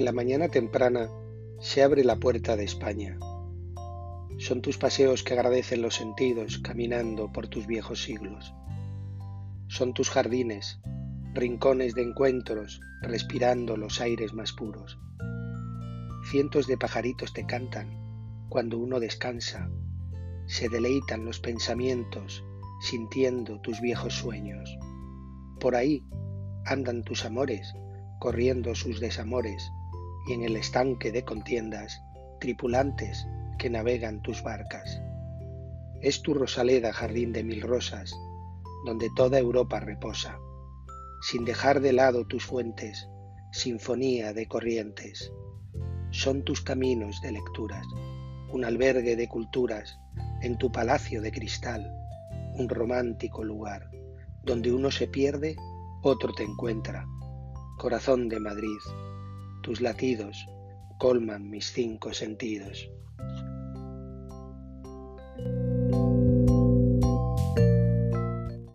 En la mañana temprana se abre la puerta de España. Son tus paseos que agradecen los sentidos caminando por tus viejos siglos. Son tus jardines, rincones de encuentros, respirando los aires más puros. Cientos de pajaritos te cantan cuando uno descansa, se deleitan los pensamientos sintiendo tus viejos sueños. Por ahí andan tus amores, corriendo sus desamores, y en el estanque de contiendas, tripulantes que navegan tus barcas. Es tu Rosaleda jardín de mil rosas, donde toda Europa reposa, sin dejar de lado tus fuentes, sinfonía de corrientes. Son tus caminos de lecturas, un albergue de culturas, en tu palacio de cristal, un romántico lugar, donde uno se pierde, otro te encuentra. Corazón de Madrid, tus latidos colman mis cinco sentidos.